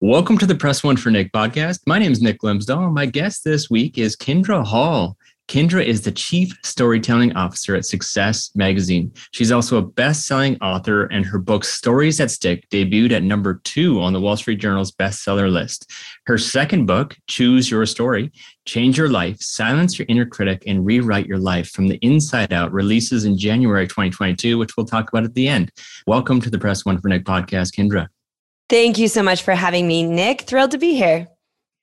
Welcome to the Press One for Nick podcast. My name is Nick Glimsdahl. My guest this week is Kindra Hall. Kendra is the Chief Storytelling Officer at Success Magazine. She's also a best selling author, and her book, Stories That Stick, debuted at number two on the Wall Street Journal's bestseller list. Her second book, Choose Your Story Change Your Life, Silence Your Inner Critic, and Rewrite Your Life from the Inside Out, releases in January 2022, which we'll talk about at the end. Welcome to the Press One for Nick podcast, Kindra. Thank you so much for having me, Nick. Thrilled to be here.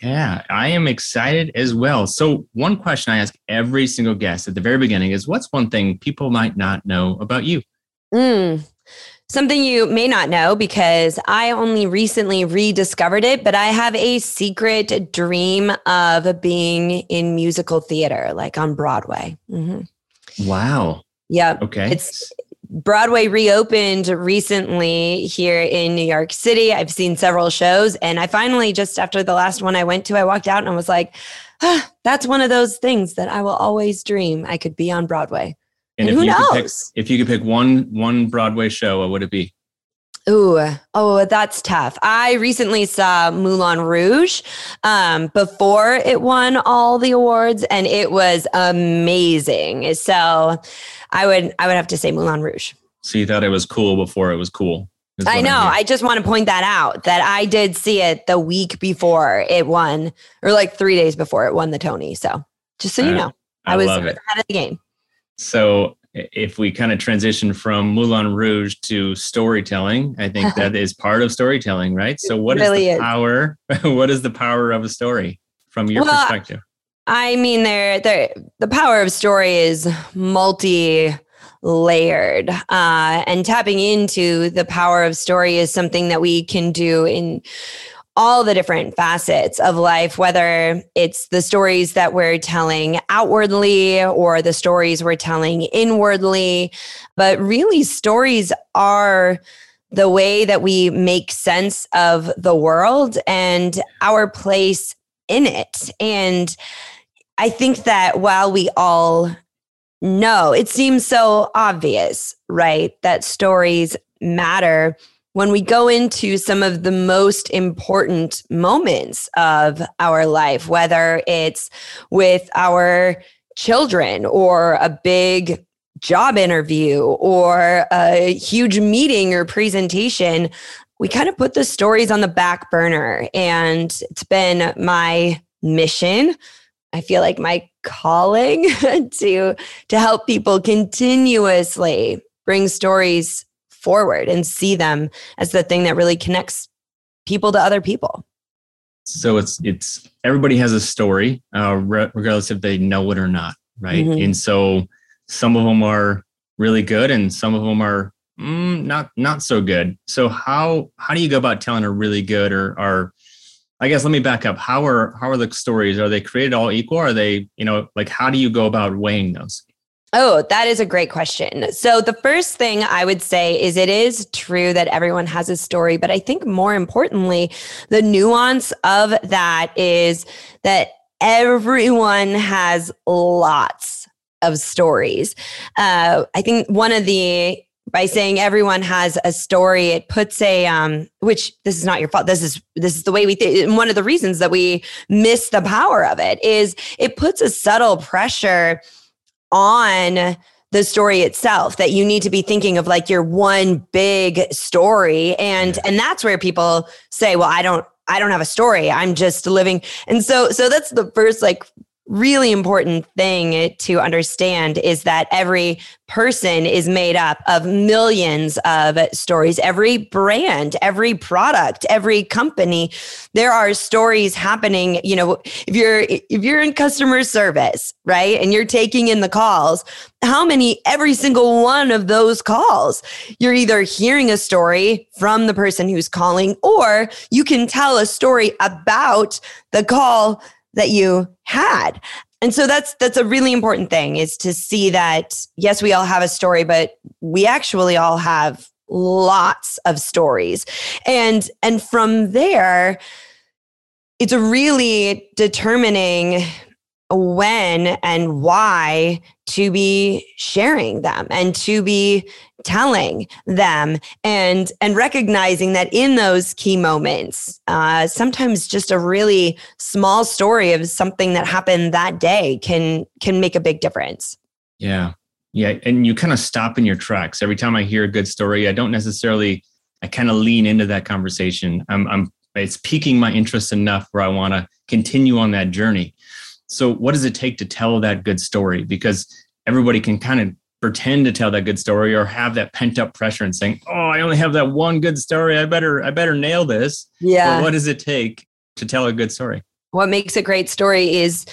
Yeah, I am excited as well. So, one question I ask every single guest at the very beginning is what's one thing people might not know about you? Mm, something you may not know because I only recently rediscovered it, but I have a secret dream of being in musical theater, like on Broadway. Mm-hmm. Wow. Yeah. Okay. It's Broadway reopened recently here in New York City. I've seen several shows, and I finally, just after the last one I went to, I walked out and I was like, ah, that's one of those things that I will always dream I could be on Broadway. And, and who knows? Pick, if you could pick one one Broadway show, what would it be? Ooh, oh, that's tough. I recently saw Moulin Rouge um, before it won all the awards, and it was amazing. So, I would I would have to say Moulin Rouge. So you thought it was cool before it was cool. I know. I just want to point that out that I did see it the week before it won, or like three days before it won the Tony. So just so you know, I, I was ahead of the game. So if we kind of transition from Moulin Rouge to storytelling, I think that is part of storytelling, right? So what really is the is. power? what is the power of a story from your well, perspective? I mean, there, there, the power of story is multi layered uh, and tapping into the power of story is something that we can do in all the different facets of life, whether it's the stories that we're telling outwardly or the stories we're telling inwardly. But really, stories are the way that we make sense of the world and our place in it. And I think that while we all know, it seems so obvious, right? That stories matter. When we go into some of the most important moments of our life, whether it's with our children or a big job interview or a huge meeting or presentation, we kind of put the stories on the back burner. And it's been my mission I feel like my calling to to help people continuously bring stories forward and see them as the thing that really connects people to other people. So it's it's everybody has a story, uh, regardless if they know it or not, right? Mm-hmm. And so some of them are really good, and some of them are mm, not not so good. So how how do you go about telling a really good or are I guess let me back up. How are how are the stories? Are they created all equal? Are they, you know, like how do you go about weighing those? Oh, that is a great question. So, the first thing I would say is it is true that everyone has a story, but I think more importantly, the nuance of that is that everyone has lots of stories. Uh, I think one of the by saying everyone has a story it puts a um which this is not your fault this is this is the way we think one of the reasons that we miss the power of it is it puts a subtle pressure on the story itself that you need to be thinking of like your one big story. And and that's where people say well i don't i don't have a story. I'm just living. And so so that's the first like really important thing to understand is that every person is made up of millions of stories. Every brand every product every company there are stories happening. You know if you're if you're in customer service right and you're taking in the calls how many every single one of those calls you're either hearing a story from the person who's calling or you can tell a story about the call that you had. And so that's that's a really important thing is to see that yes we all have a story but we actually all have lots of stories. And and from there it's a really determining when and why to be sharing them and to be telling them and and recognizing that in those key moments uh, sometimes just a really small story of something that happened that day can can make a big difference. Yeah. Yeah and you kind of stop in your tracks. Every time i hear a good story i don't necessarily i kind of lean into that conversation. I'm i'm it's piquing my interest enough where i want to continue on that journey so, what does it take to tell that good story? Because everybody can kind of pretend to tell that good story or have that pent up pressure and saying, "Oh, I only have that one good story. I better I better nail this." Yeah. But what does it take to tell a good story? What makes a great story is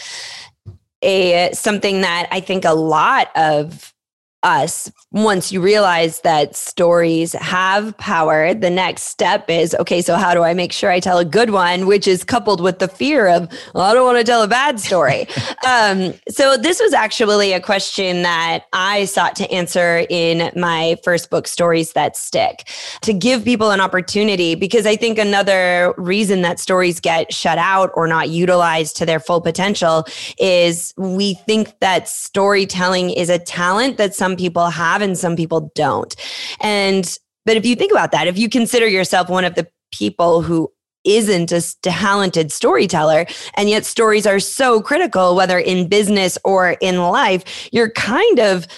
a something that I think a lot of us once you realize that stories have power. The next step is okay so how do i make sure i tell a good one which is coupled with the fear of well, i don't want to tell a bad story. Um, so this was actually a question that i sought to answer in my first book stories that stick to give people an opportunity because i think another reason that stories get shut out or not utilized to their full potential is we think that storytelling is a talent that some some people have and some people don't. And, but if you think about that, if you consider yourself one of the people who isn't a talented storyteller and yet stories are so critical whether in business or in life you're kind of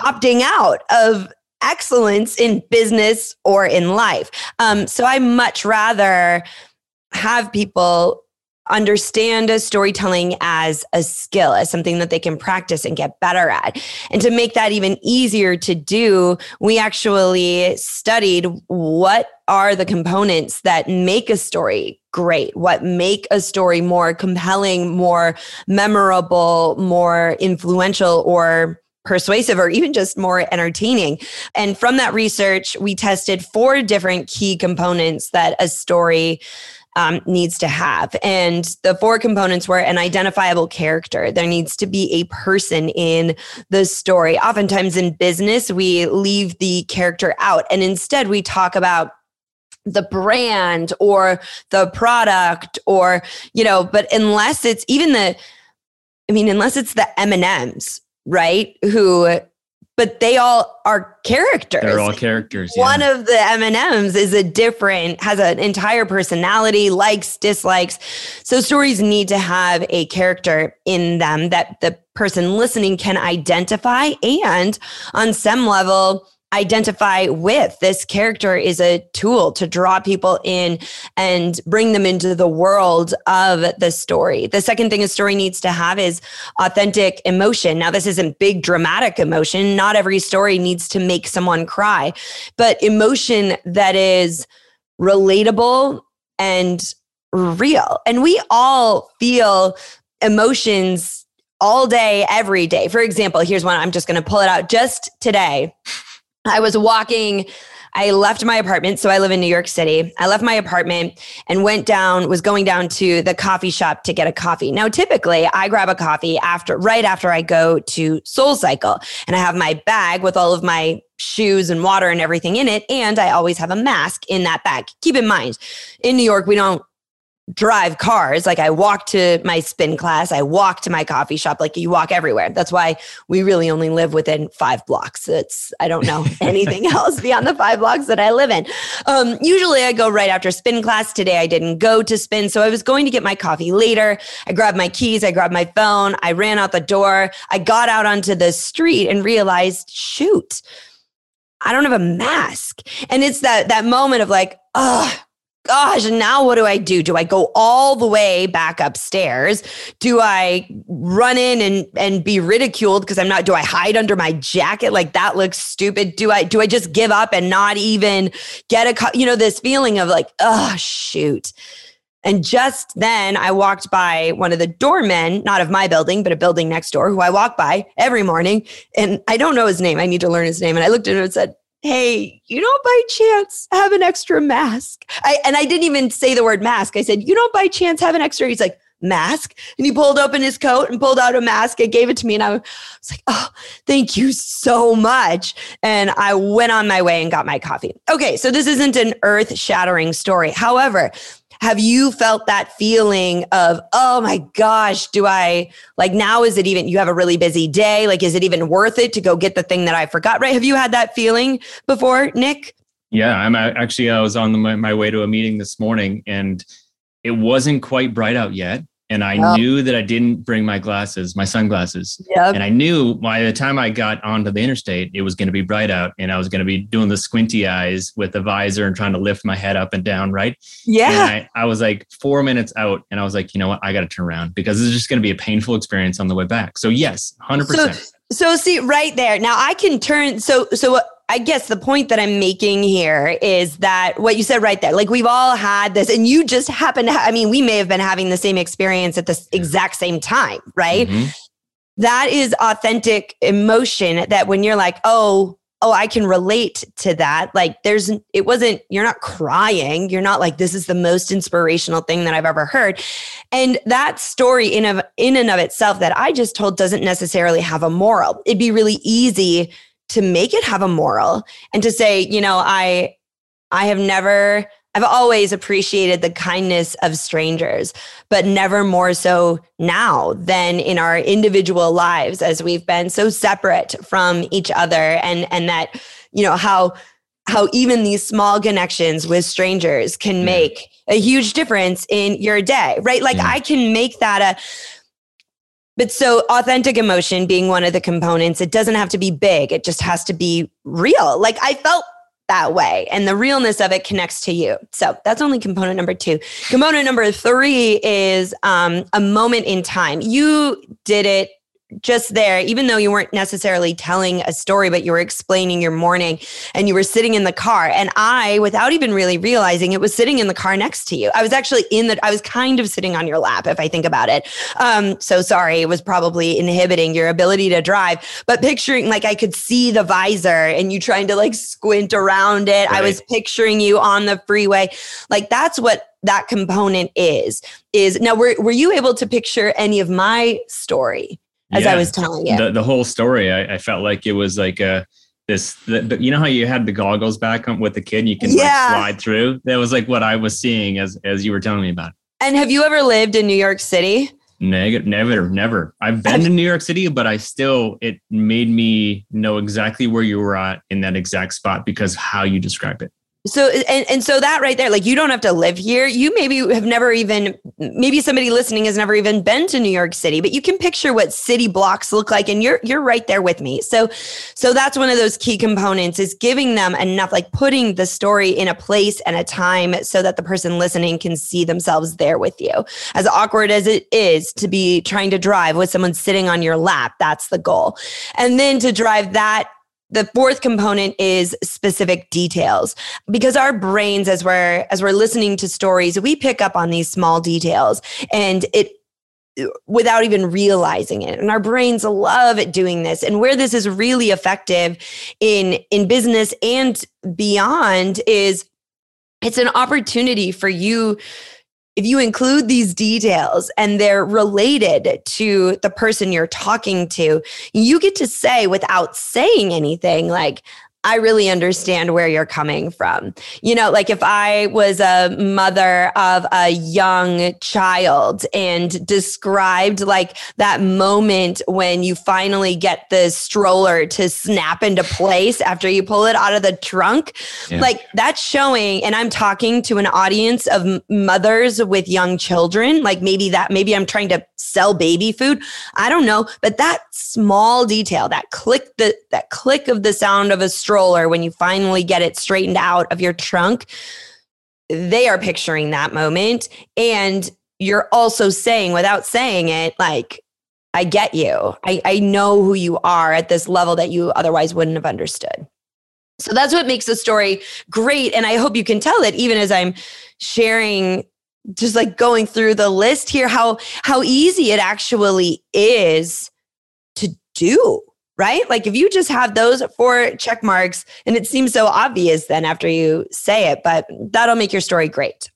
opting out of excellence in business or in life um, so i much rather have people understand storytelling as a skill, as something that they can practice and get better at. And to make that even easier to do, we actually studied what are the components that make a story great, what make a story more compelling, more memorable, more influential, or persuasive or even just more entertaining. And from that research, we tested four different key components that a story um, needs to have. And the four components were an identifiable character. There needs to be a person in the story. Oftentimes in business, we leave the character out and instead we talk about the brand or the product or, you know, but unless it's even the, I mean, unless it's the M&Ms, right? Who but they all are characters. They're all characters. Yeah. One of the M and M's is a different, has an entire personality, likes, dislikes. So stories need to have a character in them that the person listening can identify, and on some level identify with. This character is a tool to draw people in and bring them into the world of the story. The second thing a story needs to have is authentic emotion. Now, this isn't big dramatic emotion. Not every story needs to make someone cry, but emotion that is relatable and real. And we all feel emotions all day, every day. For example, here's one I'm just going to pull it out just today. I was walking. I left my apartment. So I live in New York City. I left my apartment and went down, was going down to the coffee shop to get a coffee. Now, typically I grab a coffee after, right after I go to SoulCycle and I have my bag with all of my shoes and water and everything in it. And I always have a mask in that bag. Keep in mind, in New York, we don't drive cars. Like I walk to my spin class, I walk to my coffee shop. Like you walk everywhere. That's why we really only live within five blocks. It's I don't know anything else beyond the five blocks that I live in. Um, usually I go right after spin class. Today I didn't go to spin, so I was going to get my coffee later. I grabbed my keys, I grabbed my phone, I ran out the door. I got out onto the street and realized, shoot. I don't have a mask. And it's that that moment of like, oh, gosh, now what do I do? Do I go all the way back upstairs? Do I run in and and be ridiculed because I'm not do I hide under my jacket like that looks stupid? Do I do I just give up and not even get a you know this feeling of like, oh shoot. And just then I walked by one of the doormen, not of my building, but a building next door, who I walk by every morning. And I don't know his name. I need to learn his name. And I looked at him and said, Hey, you don't by chance have an extra mask? I, and I didn't even say the word mask. I said, You don't by chance have an extra? He's like, mask and he pulled open his coat and pulled out a mask and gave it to me and I was like oh thank you so much and I went on my way and got my coffee okay so this isn't an earth shattering story however have you felt that feeling of, oh my gosh, do I like now? Is it even, you have a really busy day? Like, is it even worth it to go get the thing that I forgot? Right. Have you had that feeling before, Nick? Yeah. I'm actually, I was on my, my way to a meeting this morning and it wasn't quite bright out yet and I oh. knew that I didn't bring my glasses, my sunglasses. Yep. And I knew by the time I got onto the interstate, it was going to be bright out, and I was going to be doing the squinty eyes with the visor and trying to lift my head up and down, right? Yeah. I, I, was like four minutes out, and I was like, you know what, I got to turn around because this is just going to be a painful experience on the way back. So yes, hundred so, percent. So see right there. Now I can turn. So so I guess the point that I'm making here is that what you said right there, like we've all had this, and you just happen to, ha- I mean, we may have been having the same experience at the exact same time, right? Mm-hmm. That is authentic emotion that when you're like, oh, oh, I can relate to that. Like there's, it wasn't, you're not crying. You're not like, this is the most inspirational thing that I've ever heard. And that story in of, in and of itself that I just told doesn't necessarily have a moral. It'd be really easy to make it have a moral and to say, you know, I I have never I've always appreciated the kindness of strangers, but never more so now than in our individual lives as we've been so separate from each other and and that you know how how even these small connections with strangers can mm. make a huge difference in your day, right? Like yeah. I can make that a but so authentic emotion being one of the components, it doesn't have to be big. It just has to be real. Like I felt that way and the realness of it connects to you. So that's only component number two. Component number three is um, a moment in time. You did it just there, even though you weren't necessarily telling a story, but you were explaining your morning and you were sitting in the car. And I, without even really realizing it, was sitting in the car next to you. I was actually in the, I was kind of sitting on your lap, if I think about it. Um, so sorry, it was probably inhibiting your ability to drive, but picturing like I could see the visor and you trying to like squint around it. Right. I was picturing you on the freeway. Like that's what that component is is now were, were you able to picture any of my story as yeah, I was telling you. The, the whole story, I, I, felt like it was like a this. The, the, you know how you had the goggles back with the kid, you can yeah. like slide through. That was like what I was seeing as as you were telling me about. It. And have you ever lived in New York City? Negative, never, never. I've been to New York City, but I still it made me know exactly where you were at in that exact spot because how you described it. So and, and so that right there, like you don't have to live here. You maybe have never even maybe somebody listening has never even been to New York City, but you can picture what city blocks look like and you're you're right there with me. So so that's one of those key components is giving them enough like putting the story in a place and a time so that the person listening can see themselves there with you. As awkward as it is to be trying to drive with someone sitting on your lap, that's the goal. And then to drive that the fourth component is specific details. Because our brains as we're as we're listening to stories we pick up on these small details and it without even realizing it. And our brains love doing this. And where this is really effective in in business and beyond is it's an opportunity for you if you include these details and they're related to the person you're talking to, you get to say without saying anything, like, I really understand where you're coming from. You know, like if I was a mother of a young child and described like that moment when you finally get the stroller to snap into place after you pull it out of the trunk, yeah. like that's showing. And I'm talking to an audience of mothers with young children. Like maybe that, maybe I'm trying to sell baby food. I don't know. But that small detail, that click, the, that click of the sound of a stroller when you finally get it straightened out of your trunk they are picturing that moment. And you're also saying without saying it like i get you. I, I know who you are at this level that you otherwise wouldn't have understood. So that's what makes the story great. And i hope you can tell it even as i'm sharing just like going through the list here how how easy it actually is to do right like if you just have those four check marks and it seems so obvious then after you say it but that'll make your story great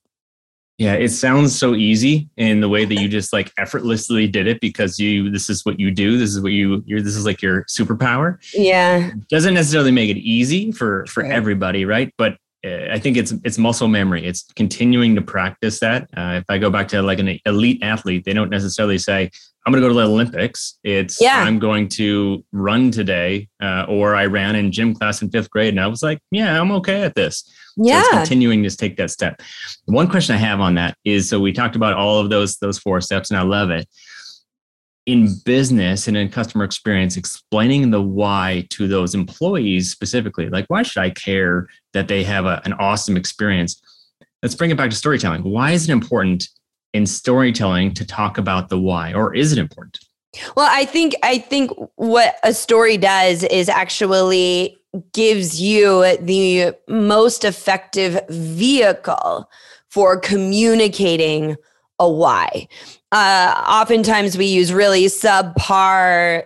yeah, it sounds so easy in the way that you just like effortlessly did it because you this is what you do. This is what you you're this is like your superpower. Yeah. Doesn't necessarily make it easy for for everybody, right? But uh, I think it's it's muscle memory. It's continuing to practice that. Uh, if I go back to like an elite athlete, they don't necessarily say, "I'm going to go to the Olympics." It's yeah. I'm going to run today, uh, or I ran in gym class in fifth grade, and I was like, "Yeah, I'm okay at this." Yeah. So continuing to take that step. One question I have on that is so we talked about all of those those four steps and I love it. In business and in customer experience, explaining the why to those employees specifically, like why should I care that they have a, an awesome experience? Let's bring it back to storytelling. Why is it important in storytelling to talk about the why, or is it important? Well, I think I think what a story does is actually gives you the most effective vehicle for communicating a why. Uh, oftentimes, we use really subpar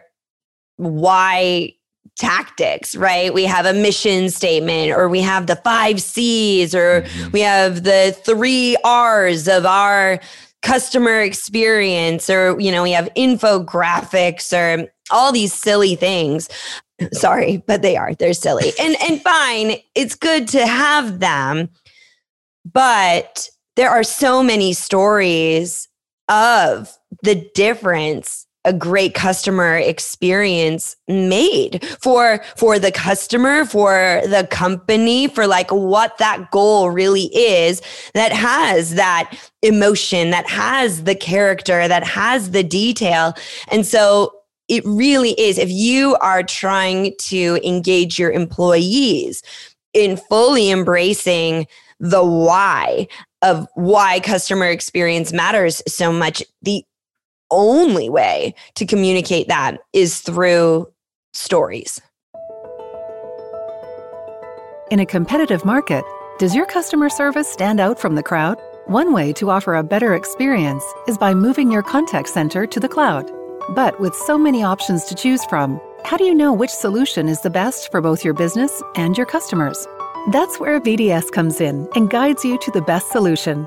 why tactics, right? We have a mission statement, or we have the five C's, or mm-hmm. we have the three R's of our customer experience, or, you know, we have infographics or all these silly things. Sorry, but they are. They're silly. And and fine, it's good to have them. But there are so many stories of the difference a great customer experience made for for the customer for the company for like what that goal really is that has that emotion that has the character that has the detail and so it really is. If you are trying to engage your employees in fully embracing the why of why customer experience matters so much, the only way to communicate that is through stories. In a competitive market, does your customer service stand out from the crowd? One way to offer a better experience is by moving your contact center to the cloud. But with so many options to choose from, how do you know which solution is the best for both your business and your customers? That's where VDS comes in and guides you to the best solution.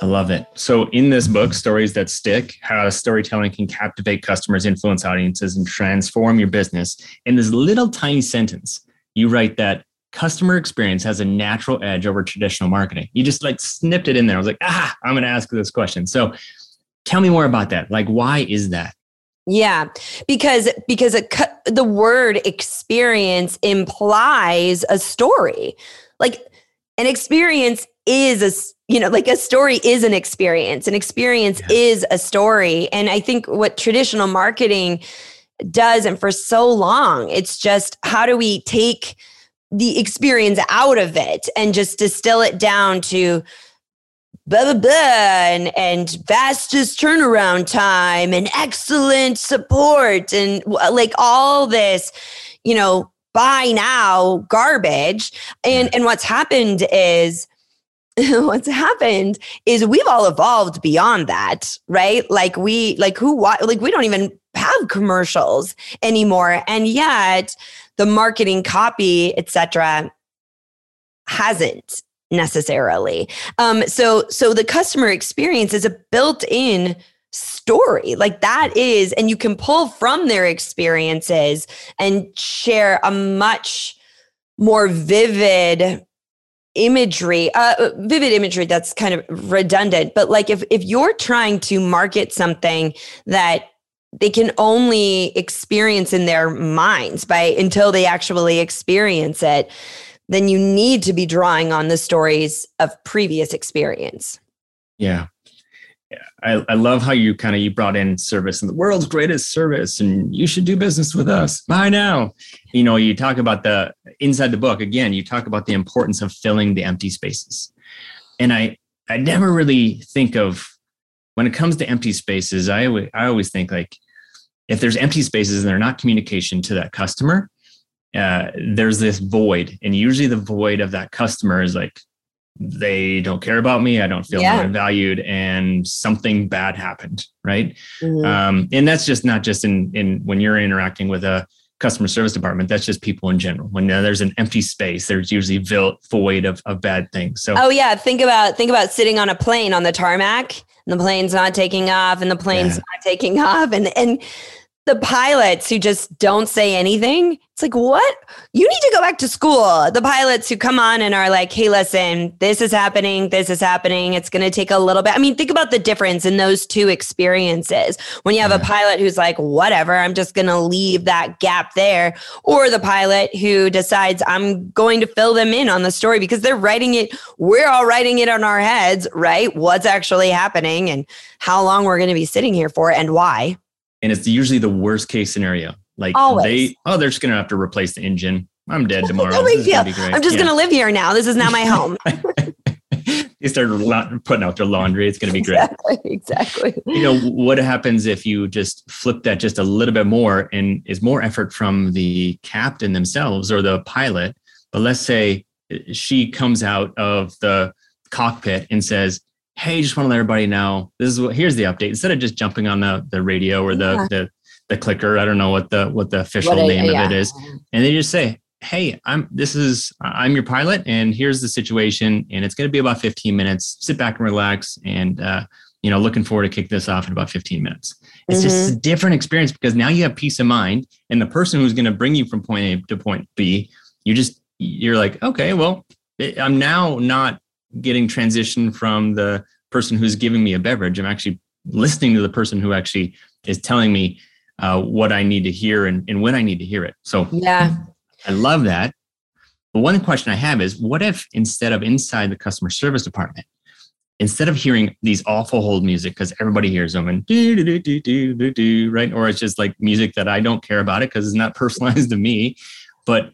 I love it. So, in this book, Stories That Stick How Storytelling Can Captivate Customers, Influence Audiences, and Transform Your Business, in this little tiny sentence, you write that customer experience has a natural edge over traditional marketing. You just like snipped it in there. I was like, ah, I'm going to ask this question. So, tell me more about that. Like, why is that? Yeah, because because a, the word experience implies a story. Like an experience is a you know like a story is an experience. An experience yeah. is a story. And I think what traditional marketing does and for so long it's just how do we take the experience out of it and just distill it down to blah blah blah and, and fastest turnaround time and excellent support and uh, like all this you know buy now garbage and and what's happened is what's happened is we've all evolved beyond that right? Like we like who like we don't even have commercials anymore. And yet the marketing copy etc hasn't necessarily. Um, so so the customer experience is a built-in story. Like that is and you can pull from their experiences and share a much more vivid imagery uh, vivid imagery that's kind of redundant but like if if you're trying to market something that they can only experience in their minds by until they actually experience it then you need to be drawing on the stories of previous experience. Yeah I, I love how you kind of you brought in service and the world's greatest service and you should do business with us. Buy now you know you talk about the inside the book again you talk about the importance of filling the empty spaces. And i i never really think of when it comes to empty spaces i always, i always think like if there's empty spaces and they're not communication to that customer uh, there's this void. And usually the void of that customer is like they don't care about me. I don't feel yeah. valued, and something bad happened, right? Mm-hmm. Um, and that's just not just in in when you're interacting with a customer service department. That's just people in general. When there's an empty space, there's usually void of, of bad things. So, oh yeah, think about think about sitting on a plane on the tarmac, and the plane's not taking off, and the plane's yeah. not taking off, and and the pilots who just don't say anything. It's like, what? You need to go back to school. The pilots who come on and are like, hey, listen, this is happening. This is happening. It's going to take a little bit. I mean, think about the difference in those two experiences. When you have a pilot who's like, whatever, I'm just going to leave that gap there, or the pilot who decides, I'm going to fill them in on the story because they're writing it. We're all writing it on our heads, right? What's actually happening and how long we're going to be sitting here for and why and it's usually the worst case scenario. Like Always. they, oh, they're just gonna have to replace the engine. I'm dead tomorrow. no big deal. I'm just yeah. gonna live here now. This is now my home. they start putting out their laundry. It's gonna be great. Exactly. Exactly. You know what happens if you just flip that just a little bit more, and is more effort from the captain themselves or the pilot. But let's say uh, she comes out of the cockpit and says, hey, just want to let everybody know this is what here's the update. Instead of just jumping on the the radio or the yeah. the the clicker, I don't know what the what the official what name yeah. of it is, and they just say, hey, I'm this is I'm your pilot, and here's the situation, and it's going to be about 15 minutes. Sit back and relax, and uh, you know, looking forward to kick this off in about 15 minutes. It's mm-hmm. just a different experience because now you have peace of mind, and the person who's going to bring you from point A to point B, you just you're like, okay, well, I'm now not getting transition from the person who's giving me a beverage. I'm actually listening to the person who actually is telling me uh, what I need to hear and, and when I need to hear it. So yeah, I love that. But one question I have is what if instead of inside the customer service department, instead of hearing these awful hold music because everybody hears them and do, do, do, do, do, do, right? Or it's just like music that I don't care about it because it's not personalized to me. But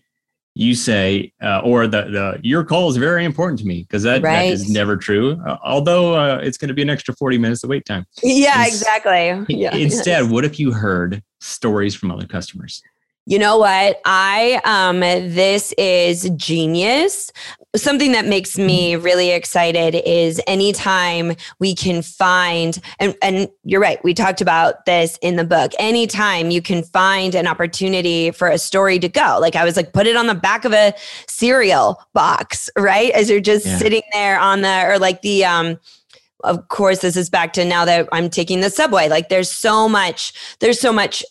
you say, uh, or the, the your call is very important to me because that, right. that is never true. Uh, although uh, it's going to be an extra 40 minutes of wait time. Yeah, and exactly. Yeah. Instead, what if you heard stories from other customers? You know what? I um this is genius. Something that makes me really excited is anytime we can find and and you're right, we talked about this in the book. Anytime you can find an opportunity for a story to go. Like I was like put it on the back of a cereal box, right? As you're just yeah. sitting there on the or like the um of course this is back to now that i'm taking the subway like there's so much there's so much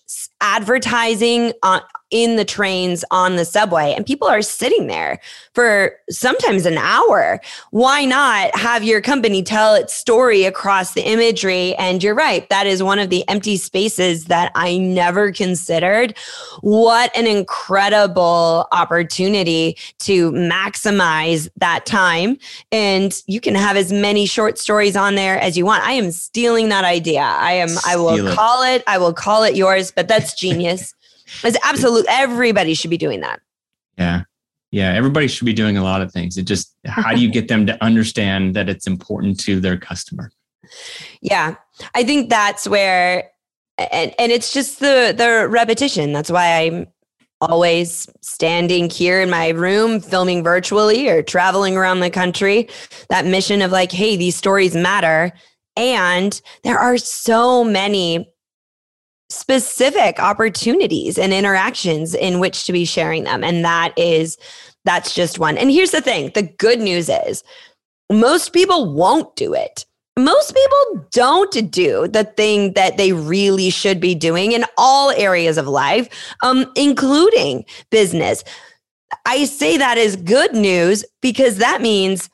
advertising on in the trains on the subway and people are sitting there for sometimes an hour. Why not have your company tell its story across the imagery? And you're right that is one of the empty spaces that i never considered. What an incredible opportunity to maximize that time. And you can have as many short stories on there as you want. I am stealing that idea. I am Steal i will it. call it i will call it yours but that's genius it's absolute. Everybody should be doing that. Yeah. Yeah. Everybody should be doing a lot of things. It just, how do you get them to understand that it's important to their customer? Yeah. I think that's where, and, and it's just the, the repetition. That's why I'm always standing here in my room filming virtually or traveling around the country that mission of like hey these stories matter and there are so many specific opportunities and interactions in which to be sharing them. And that is, that's just one. And here's the thing the good news is most people won't do it. Most people don't do the thing that they really should be doing in all areas of life, um, including business. I say that is good news because that means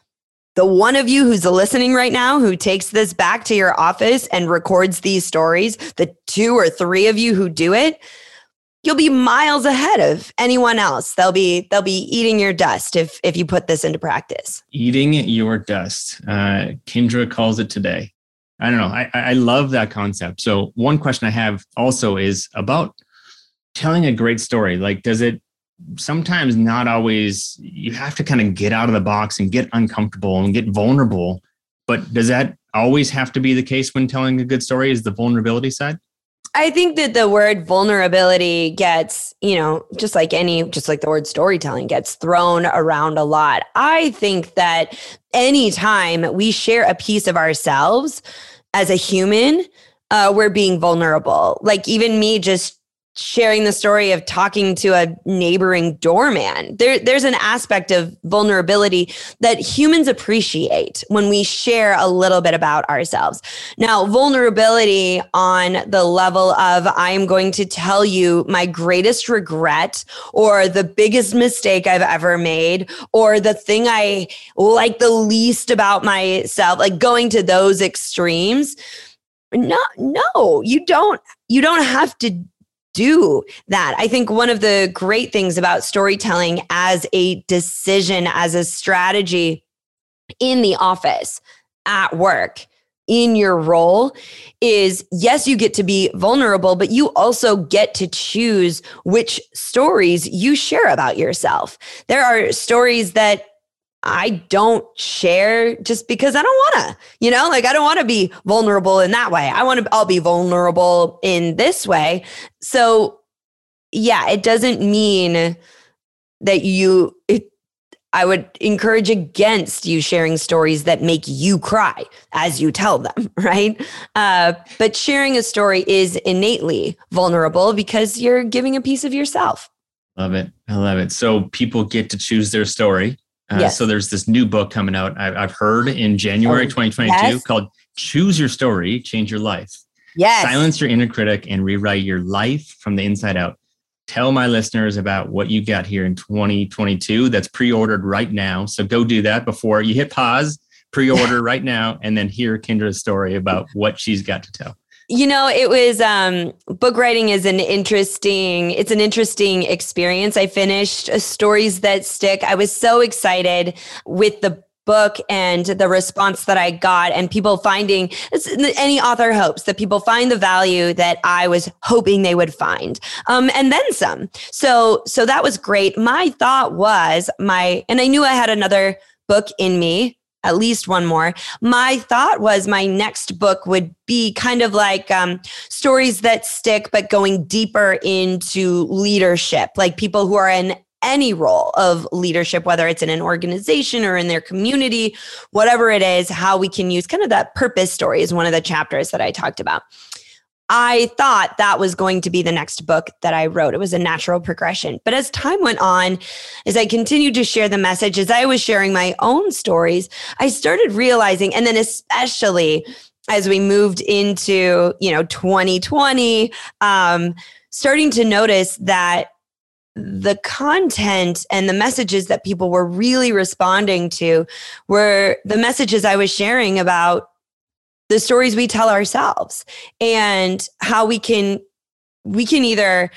the one of you who's listening right now who takes this back to your office and records these stories, the two or three of you who do it, you'll be miles ahead of anyone else. They'll be they'll be eating your dust if if you put this into practice. Eating your dust. Uh, Kindra calls it today. I don't know. I, I love that concept. So one question I have also is about telling a great story. Like, does it sometimes not always you have to kind of get out of the box and get uncomfortable and get vulnerable. But does that always have to be the case when telling a good story? Is the vulnerability side? I think that the word vulnerability gets, you know, just like any, just like the word storytelling gets thrown around a lot. I think that anytime we share a piece of ourselves as a human, uh, we're being vulnerable. Like even me just sharing the story of talking to a neighboring doorman. There, there's an aspect of vulnerability that humans appreciate when we share a little bit about ourselves. Now, vulnerability on the level of I'm going to tell you my greatest regret or the biggest mistake I've ever made or the thing I like the least about myself, like going to those extremes. No, no, you don't you don't have to do that. I think one of the great things about storytelling as a decision, as a strategy in the office, at work, in your role is yes, you get to be vulnerable, but you also get to choose which stories you share about yourself. There are stories that I don't share just because I don't want to, you know, like I don't want to be vulnerable in that way. I want to, I'll be vulnerable in this way. So, yeah, it doesn't mean that you, it, I would encourage against you sharing stories that make you cry as you tell them, right? Uh, but sharing a story is innately vulnerable because you're giving a piece of yourself. Love it. I love it. So people get to choose their story uh, yes. So there's this new book coming out. I've, I've heard in January 2022 yes. called "Choose Your Story, Change Your Life." Yes. Silence your inner critic and rewrite your life from the inside out. Tell my listeners about what you got here in 2022. That's pre-ordered right now. So go do that before you hit pause. Pre-order right now, and then hear Kindra's story about what she's got to tell you know it was um book writing is an interesting it's an interesting experience i finished uh, stories that stick i was so excited with the book and the response that I got, and people finding any author hopes that people find the value that I was hoping they would find, um, and then some. So, so that was great. My thought was my, and I knew I had another book in me at least one more. My thought was my next book would be kind of like um, stories that stick, but going deeper into leadership, like people who are in any role of leadership, whether it's in an organization or in their community, whatever it is, how we can use kind of that purpose story is one of the chapters that I talked about. I thought that was going to be the next book that I wrote. It was a natural progression. But as time went on, as I continued to share the message, as I was sharing my own stories, I started realizing, and then especially as we moved into, you know, 2020, um, starting to notice that the content and the messages that people were really responding to were the messages I was sharing about the stories we tell ourselves and how we can we can either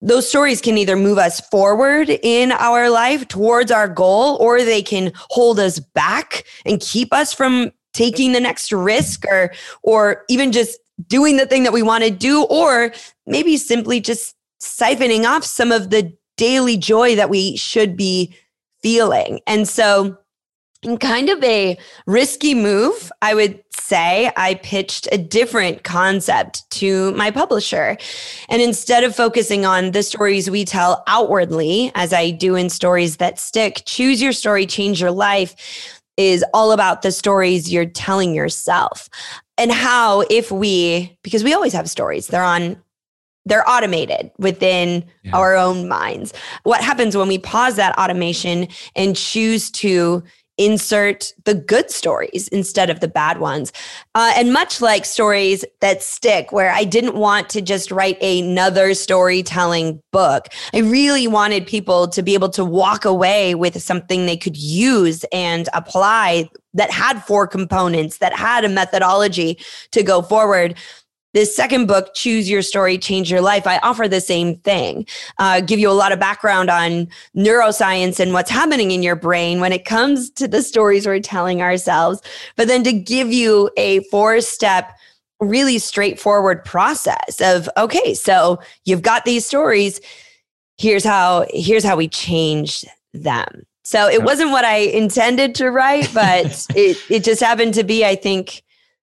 those stories can either move us forward in our life towards our goal or they can hold us back and keep us from taking the next risk or or even just doing the thing that we want to do or maybe simply just siphoning off some of the daily joy that we should be feeling. And so in kind of a risky move, I would say I pitched a different concept to my publisher. And instead of focusing on the stories we tell outwardly, as I do in stories that stick, choose your story, change your life is all about the stories you're telling yourself. And how, if we, because we always have stories, they're on they're automated within yeah. our own minds. What happens when we pause that automation and choose to insert the good stories instead of the bad ones. Uh, and much like stories that stick, where I didn't want to just write another storytelling book, I really wanted people to be able to walk away with something they could use and apply that had four components, that had a methodology to go forward. This second book, Choose Your Story, Change Your Life, I offer the same thing. Uh, give you a lot of background on neuroscience and what's happening in your brain when it comes to the stories we're telling ourselves, but then to give you a four step, really straightforward process of okay, so you've got these stories. Here's how here's how we change them. So it wasn't what I intended to write, but it it just happened to be, I think,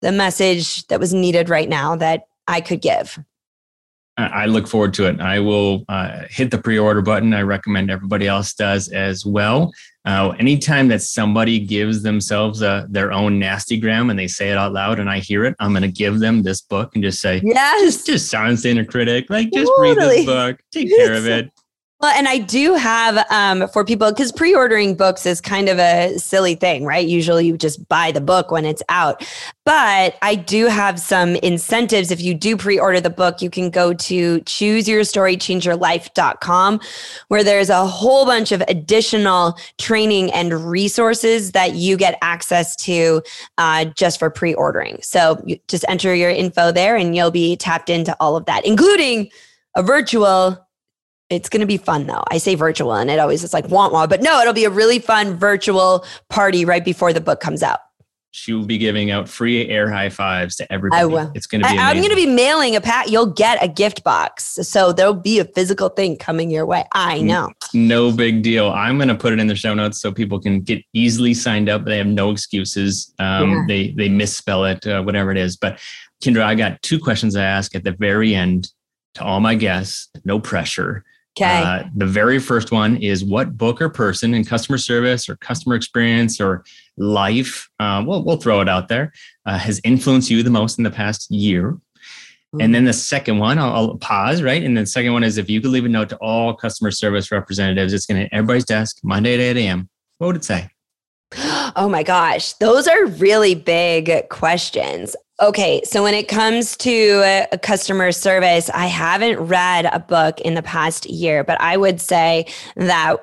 the message that was needed right now that I could give. I look forward to it. I will uh, hit the pre-order button. I recommend everybody else does as well. Uh, anytime that somebody gives themselves a, uh, their own nasty gram and they say it out loud and I hear it, I'm going to give them this book and just say, yes, just, just sound a critic. Like, just totally. read this book, take care of it. Well, and I do have um, for people because pre ordering books is kind of a silly thing, right? Usually you just buy the book when it's out. But I do have some incentives. If you do pre order the book, you can go to chooseyourstorychangeyourlife.com where there's a whole bunch of additional training and resources that you get access to uh, just for pre ordering. So you just enter your info there and you'll be tapped into all of that, including a virtual it's going to be fun though. I say virtual and it always is like want want, but no, it'll be a really fun virtual party right before the book comes out. She will be giving out free air high fives to everybody. I will. It's going to be. I, am going to be mailing a pack. You'll get a gift box, so there'll be a physical thing coming your way. I know. No big deal. I'm going to put it in the show notes so people can get easily signed up. They have no excuses. Um, yeah. They they misspell it, uh, whatever it is. But Kindra, I got two questions I ask at the very end to all my guests. No pressure. Okay. Uh, the very first one is what book or person in customer service or customer experience or life, uh, we'll, we'll throw it out there, uh, has influenced you the most in the past year? Mm-hmm. And then the second one, I'll, I'll, pause, right? And then the second one is if you could leave a note to all customer service representatives, it's going to everybody's desk Monday at 8 a.m. What would it say? Oh my gosh, those are really big questions. Okay, so when it comes to uh, customer service, I haven't read a book in the past year, but I would say that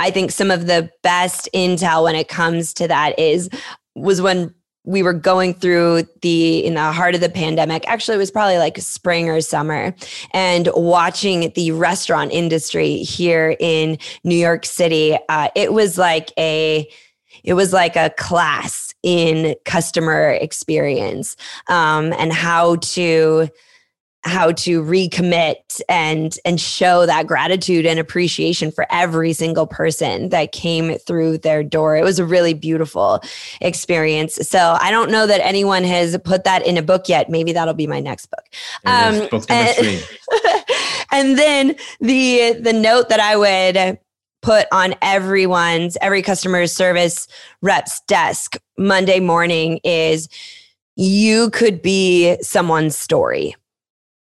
I think some of the best intel when it comes to that is was when we were going through the in the heart of the pandemic actually it was probably like spring or summer and watching the restaurant industry here in new york city uh, it was like a it was like a class in customer experience um, and how to how to recommit and and show that gratitude and appreciation for every single person that came through their door. It was a really beautiful experience. So I don't know that anyone has put that in a book yet. Maybe that'll be my next book. Um, book and, and then the the note that I would put on everyone's, every customer service rep's desk Monday morning is you could be someone's story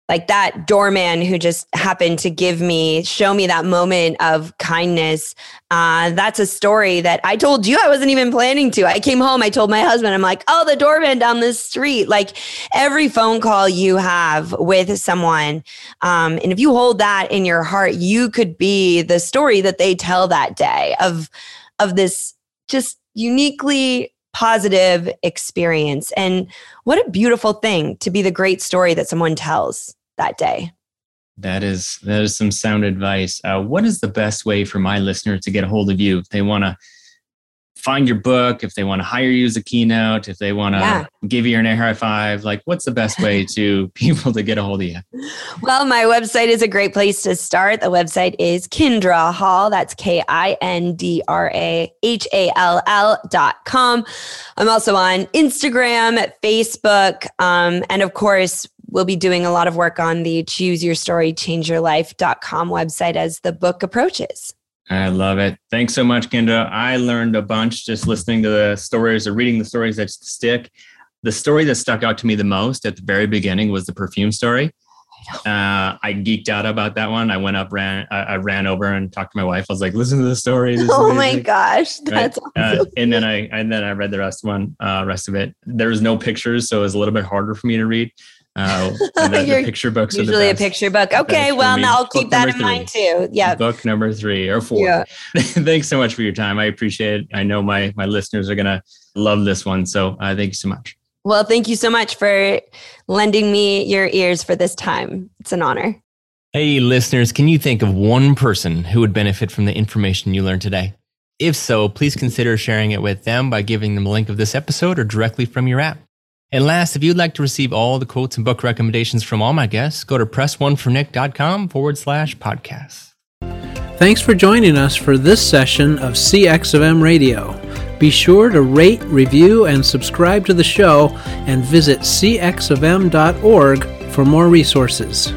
like that doorman who just happened to give me show me that moment of kindness. Uh, that's a story that i told you i wasn't even planning to. I came home i told my husband i'm like oh the doorman down the street. Like every phone call you have with someone um, and if you hold that in your heart you could be the story that they tell that day of of this just uniquely positive experience. And what a beautiful thing to be the great story that someone tells that day. That is that is some sound advice. Uh, what is the best way for my listener to get a hold of you if they want to find your book, if they want to hire you as a keynote, if they want to yeah. give you an air high five? Like, what's the best way to people to get a hold of you? Well, my website is a great place to start. The website is Kindra Hall. That's K I N D R A H A L L dot com. I'm also on Instagram, Facebook, um, and of course, we'll be doing a lot of work on the choose your story change your life.com website as the book approaches i love it thanks so much Kindra i learned a bunch just listening to the stories or reading the stories that stick the story that stuck out to me the most at the very beginning was the perfume story Uh, I geeked out about that one. I went up, ran, I, I, ran over and talked to my wife. I was like, "Listen to the story." This oh my gosh, that's right? Awesome. uh, and then I and then I read the rest one, uh, rest of it. There was no pictures, so it was a little bit harder for me to read. Uh, the, the picture books usually a picture book. Okay, well, now I'll keep that in three. mind too. Yeah, book number three or four. Yeah. Thanks so much for your time. I appreciate it. I know my my listeners are gonna love this one. So uh, thank you so much. Well, thank you so much for lending me your ears for this time. It's an honor. Hey, listeners, can you think of one person who would benefit from the information you learned today? If so, please consider sharing it with them by giving them a link of this episode or directly from your app. And last, if you'd like to receive all the quotes and book recommendations from all my guests, go to pressonefornick.com forward slash podcasts. Thanks for joining us for this session of CX of M Radio. Be sure to rate, review, and subscribe to the show and visit cxofm.org for more resources.